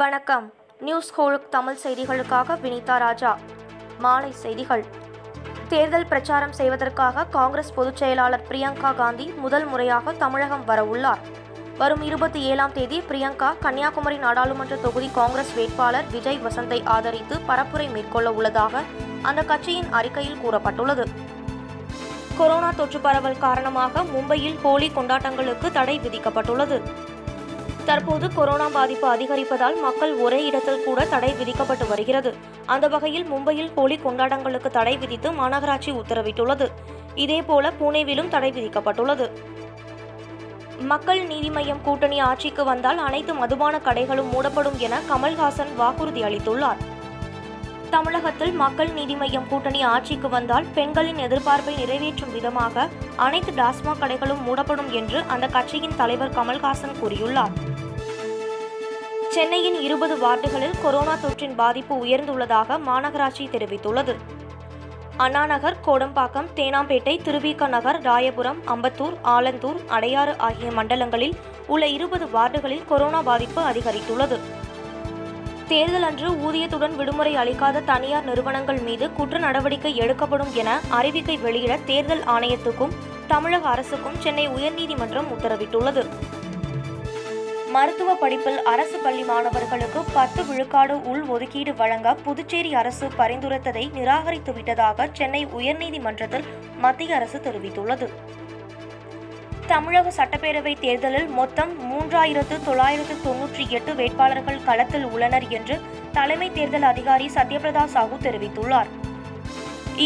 வணக்கம். நியூஸ் ஹோலுக் தமிழ் செய்திகளுக்காக வினிதா ராஜா. மாலை செய்திகள். தேர்தல் பிரச்சாரம் செய்வதற்காக காங்கிரஸ் பொதுச் செயலாளர் பிரியங்கா காந்தி முதல் முறையாக தமிழகம் வரவுள்ளார் வரும் இருபத்தி ஏழாம் தேதி பிரியங்கா கன்னியாகுமரி நாடாளுமன்ற தொகுதி காங்கிரஸ் வேட்பாளர் விஜய் வசந்தை ஆதரித்து பரப்புரை மேற்கொள்ள உள்ளதாக அந்த கட்சியின் அறிக்கையில் கூறப்பட்டுள்ளது. கொரோனா தொற்று பரவல் காரணமாக மும்பையில் ஹோலி கொண்டாட்டங்களுக்கு தடை விதிக்கப்பட்டுள்ளது. தற்போது கொரோனா பாதிப்பு அதிகரிப்பதால் மக்கள் ஒரே இடத்தில் கூட தடை விதிக்கப்பட்டு வருகிறது. அந்த வகையில் மும்பையில் ஹோலி கொண்டாட்டங்களுக்கு தடை விதித்து மாநகராட்சி உத்தரவிட்டுள்ளது. இதேபோல புனேவிலும் தடை விதிக்கப்பட்டுள்ளது. மக்கள் நீதி மய்யம் கூட்டணி ஆட்சிக்கு வந்தால் அனைத்து மதுபான கடைகளும் மூடப்படும் என கமல்ஹாசன் வாக்குறுதி அளித்துள்ளார். தமிழகத்தில் மக்கள் நீதி மய்யம் கூட்டணி ஆட்சிக்கு வந்தால் பெண்களின் எதிர்பார்ப்பை நிறைவேற்றும் விதமாக அனைத்து டாஸ்மாக் கடைகளும் மூடப்படும் என்று அந்த கட்சியின் தலைவர் கமல்ஹாசன் கூறியுள்ளார். சென்னையின் இருபது வார்டுகளில் கொரோனா தொற்றின் பாதிப்பு உயர்ந்துள்ளதாக மாநகராட்சி தெரிவித்துள்ளது. அண்ணாநகர் கோடம்பாக்கம் தேனாம்பேட்டை திருவிக நகர் ராயபுரம் அம்பத்தூர் ஆலந்தூர் அடையாறு ஆகிய மண்டலங்களில் உள்ள இருபது வார்டுகளில் கொரோனா பாதிப்பு அதிகரித்துள்ளது. தேர்தல் அன்று ஊதியத்துடன் விடுமுறை அளிக்காத தனியார் நிறுவனங்கள் மீது குற்ற நடவடிக்கை எடுக்கப்படும் என அறிவிக்கை வெளியிட தேர்தல் ஆணையத்துக்கும் தமிழக அரசுக்கும் சென்னை உயர்நீதிமன்றம் உத்தரவிட்டுள்ளது. மருத்துவ படிப்பில் அரசு பள்ளி மாணவர்களுக்கு பத்து விழுக்காடு உள் ஒதுக்கீடு வழங்க புதுச்சேரி அரசு பரிந்துரைத்ததை நிராகரித்து விட்டதாக சென்னை உயர்நீதிமன்றத்தில் மத்திய அரசு தெரிவித்துள்ளது. தமிழக சட்டப்பேரவை தேர்தலில் மொத்தம் மூன்றாயிரத்து தொள்ளாயிரத்து தொன்னூற்றி எட்டு வேட்பாளர்கள் களத்தில் உள்ளனர் என்று தலைமை தேர்தல் அதிகாரி சத்யபிரதா சாஹூ தெரிவித்துள்ளார்.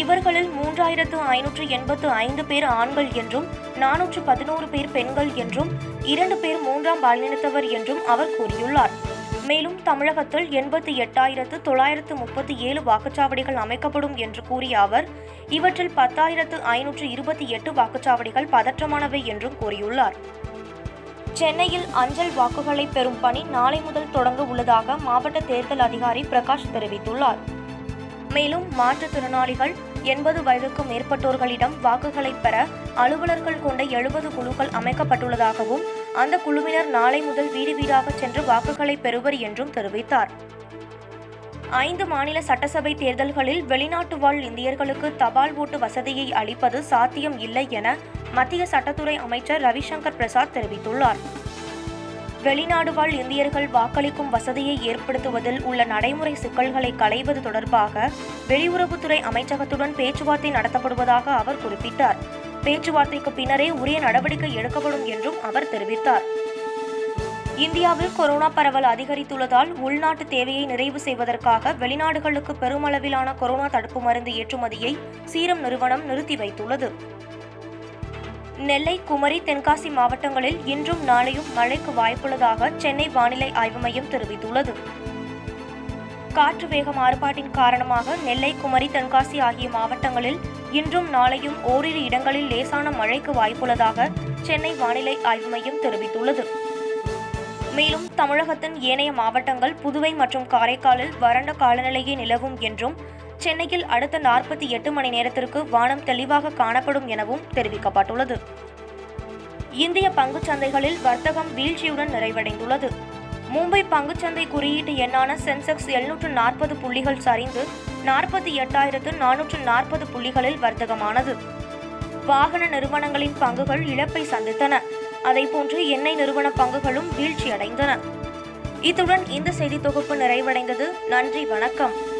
இவர்களில் மூன்றாயிரத்து ஐநூற்று எண்பத்து ஐந்து பேர் ஆண்கள் என்றும் நானூற்று பதினோரு பேர் பெண்கள் என்றும் இரண்டு பேர் மூன்றாம் பாலினத்தவர் என்றும் அவர் கூறியுள்ளார். மேலும் தமிழகத்தில் எண்பத்தி எட்டாயிரத்து தொள்ளாயிரத்து முப்பத்தி ஏழு வாக்குச்சாவடிகள் அமைக்கப்படும் என்று கூறிய அவர் இவற்றில் பத்தாயிரத்து ஐநூற்று இருபத்தி எட்டு வாக்குச்சாவடிகள் பதற்றமானவை என்றும் கூறியுள்ளார். சென்னையில் அஞ்சல் வாக்குகளை பெறும் பணி நாளை முதல் தொடங்க உள்ளதாக மாவட்ட தேர்தல் அதிகாரி பிரகாஷ் தெரிவித்துள்ளார். மேலும் மாற்றுத்திறனாளிகள் எண்பது வயதுக்கும் மேற்பட்டோர்களிடம் வாக்குகளை பெற அலுவலர்கள் கொண்ட எழுபது குழுக்கள் அமைக்கப்பட்டுள்ளதாகவும் அந்த குழுவினர் நாளை முதல் வீடு வீடாக சென்று வாக்குகளை பெறுவர் என்றும் தெரிவித்தார். ஐந்து மாநில சட்டசபை தேர்தல்களில் வெளிநாட்டு வாழ் இந்தியர்களுக்கு தபால் ஓட்டு வசதியை அளிப்பது சாத்தியம் இல்லை என மத்திய சட்டத்துறை அமைச்சர் ரவிசங்கர் பிரசாத் தெரிவித்துள்ளார். வெளிநாடு வாழ் இந்தியர்கள் வாக்களிக்கும் வசதியை ஏற்படுத்துவதில் உள்ள நடைமுறை சிக்கல்களை களைவது தொடர்பாக வெளியுறவுத்துறை அமைச்சகத்துடன் பேச்சுவார்த்தை நடத்தப்படுவதாக அவர் குறிப்பிட்டார். பேச்சுவார்த்தைக்கு பின்னரே உரிய நடவடிக்கை எடுக்கப்படும் என்றும் அவர் தெரிவித்தார். இந்தியாவில் கொரோனா பரவல் அதிகரித்துள்ளதால் உள்நாட்டு தேவையை நிறைவு செய்வதற்காக வெளிநாடுகளுக்கு பெருமளவிலான கொரோனா தடுப்பு மருந்து ஏற்றுமதியை சீரம் நிறுவனம் நிறுத்தி வைத்துள்ளது. நெல்லை குமரி தென்காசி மாவட்டங்களில் இன்றும் நாளையும் மழைக்கு வாய்ப்புள்ளதாக சென்னை வானிலை ஆய்வு மையம் தெரிவித்துள்ளது. காற்று வேக மாறுபாட்டின் காரணமாக நெல்லை குமரி தென்காசி ஆகிய மாவட்டங்களில் இன்றும் நாளையும் ஓரிரு இடங்களில் லேசான மழைக்கு வாய்ப்புள்ளதாக சென்னை வானிலை ஆய்வு மையம் தெரிவித்துள்ளது. மேலும் தமிழகத்தின் ஏனைய மாவட்டங்கள் புதுவை மற்றும் காரைக்காலில் வறண்ட காலநிலையே நிலவும் என்றும் சென்னையில் அடுத்த நாற்பத்தி எட்டு மணி நேரத்திற்கு வானம் தெளிவாக காணப்படும் எனவும் தெரிவிக்கப்பட்டுள்ளது. இந்திய பங்குச் சந்தைகளில் வர்த்தகம் வீழ்ச்சியுடன் நிறைவடைந்துள்ளது. மும்பை பங்குச்சந்தை குறியீட்டு எண்ணான சென்செக்ஸ் எழுநூற்று நாற்பது புள்ளிகள் சரிந்து நாற்பத்தி எட்டாயிரத்து நானூற்று நாற்பது புள்ளிகளில் வர்த்தகமானது. வாகன நிறுவனங்களின் பங்குகள் இழப்பை சந்தித்தன. அதைப்போன்று எண்ணெய் நிறுவன பங்குகளும் வீழ்ச்சியடைந்தன. இத்துடன் இந்த செய்தி தொகுப்பு நிறைவடைந்தது. நன்றி வணக்கம்.